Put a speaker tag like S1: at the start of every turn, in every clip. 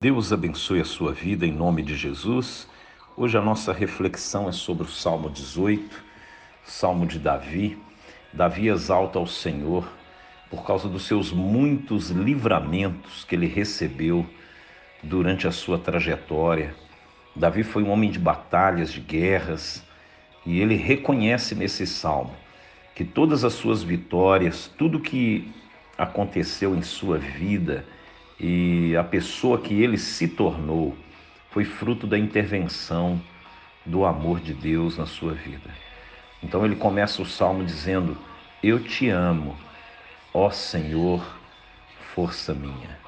S1: Deus abençoe a sua vida em nome de Jesus. Hoje a nossa reflexão é sobre o Salmo 18, Salmo de Davi. Davi exalta ao Senhor por causa dos seus muitos livramentos que ele recebeu durante a sua trajetória. Davi foi um homem de batalhas, de guerras, e ele reconhece nesse salmo que todas as suas vitórias, tudo que aconteceu em sua vida, e a pessoa que ele se tornou foi fruto da intervenção do amor de Deus na sua vida. Então ele começa o salmo dizendo: Eu te amo, ó Senhor, força minha.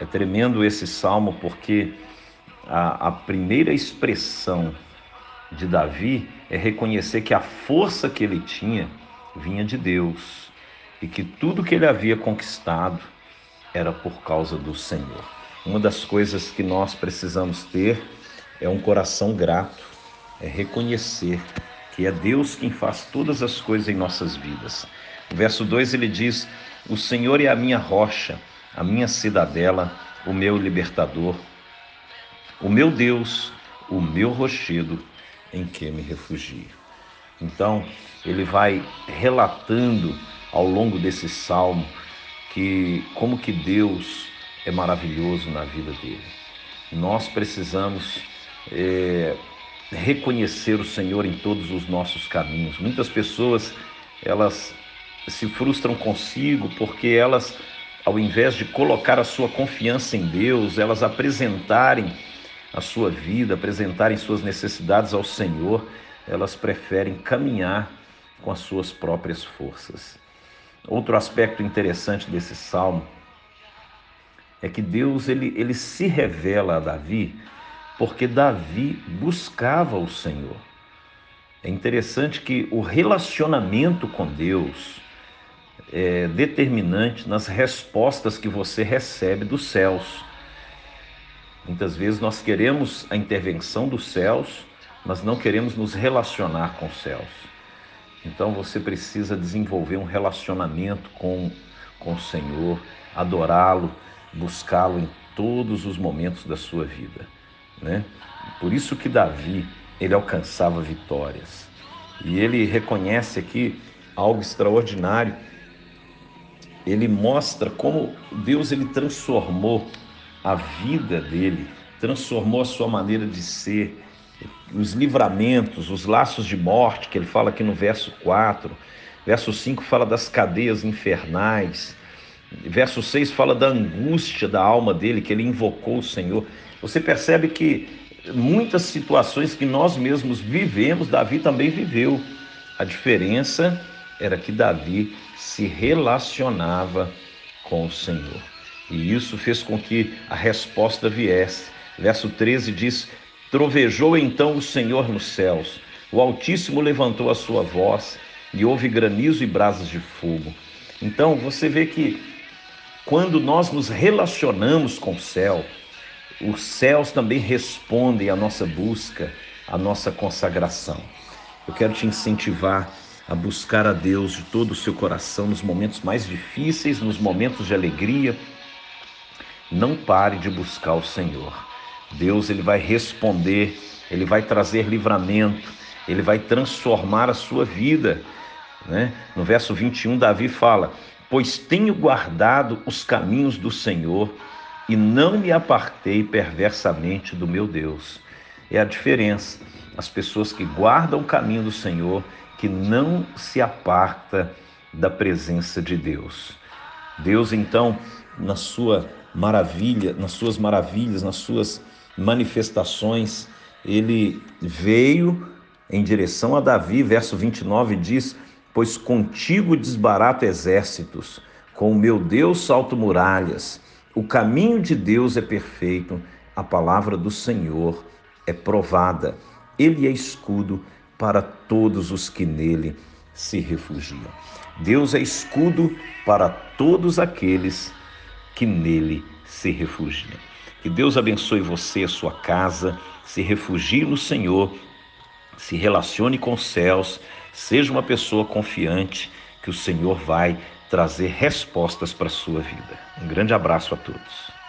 S1: É tremendo esse salmo porque a, a primeira expressão de Davi é reconhecer que a força que ele tinha vinha de Deus e que tudo que ele havia conquistado era por causa do Senhor. Uma das coisas que nós precisamos ter é um coração grato, é reconhecer que é Deus quem faz todas as coisas em nossas vidas. O verso 2 ele diz: O Senhor é a minha rocha, a minha cidadela, o meu libertador, o meu Deus, o meu rochedo em que me refugio. Então, ele vai relatando ao longo desse salmo que como que Deus é maravilhoso na vida dele. Nós precisamos é, reconhecer o Senhor em todos os nossos caminhos. Muitas pessoas elas se frustram consigo porque elas, ao invés de colocar a sua confiança em Deus, elas apresentarem a sua vida, apresentarem suas necessidades ao Senhor, elas preferem caminhar com as suas próprias forças. Outro aspecto interessante desse salmo é que Deus ele, ele se revela a Davi porque Davi buscava o Senhor. É interessante que o relacionamento com Deus é determinante nas respostas que você recebe dos céus. Muitas vezes nós queremos a intervenção dos céus, mas não queremos nos relacionar com os céus. Então você precisa desenvolver um relacionamento com, com o Senhor, adorá-lo, buscá-lo em todos os momentos da sua vida. Né? Por isso que Davi ele alcançava vitórias. E ele reconhece aqui algo extraordinário. Ele mostra como Deus ele transformou a vida dele, transformou a sua maneira de ser, os livramentos, os laços de morte, que ele fala aqui no verso 4. Verso 5 fala das cadeias infernais. Verso 6 fala da angústia da alma dele, que ele invocou o Senhor. Você percebe que muitas situações que nós mesmos vivemos, Davi também viveu. A diferença era que Davi se relacionava com o Senhor. E isso fez com que a resposta viesse. Verso 13 diz: Trovejou então o Senhor nos céus, o Altíssimo levantou a sua voz e houve granizo e brasas de fogo. Então você vê que quando nós nos relacionamos com o céu, os céus também respondem à nossa busca, à nossa consagração. Eu quero te incentivar a buscar a Deus de todo o seu coração nos momentos mais difíceis, nos momentos de alegria. Não pare de buscar o Senhor. Deus ele vai responder, ele vai trazer livramento, ele vai transformar a sua vida. Né? No verso 21, Davi fala: Pois tenho guardado os caminhos do Senhor e não me apartei perversamente do meu Deus. É a diferença. As pessoas que guardam o caminho do Senhor, que não se aparta da presença de Deus. Deus, então, na sua maravilha, nas suas maravilhas, nas suas manifestações, ele veio em direção a Davi, verso 29 diz: Pois contigo desbarato exércitos, com o meu Deus salto muralhas. O caminho de Deus é perfeito, a palavra do Senhor é provada. Ele é escudo para todos os que nele se refugiam. Deus é escudo para todos aqueles que nele se refugiam. Que Deus abençoe você, sua casa, se refugie no Senhor, se relacione com os céus, seja uma pessoa confiante que o Senhor vai trazer respostas para a sua vida. Um grande abraço a todos.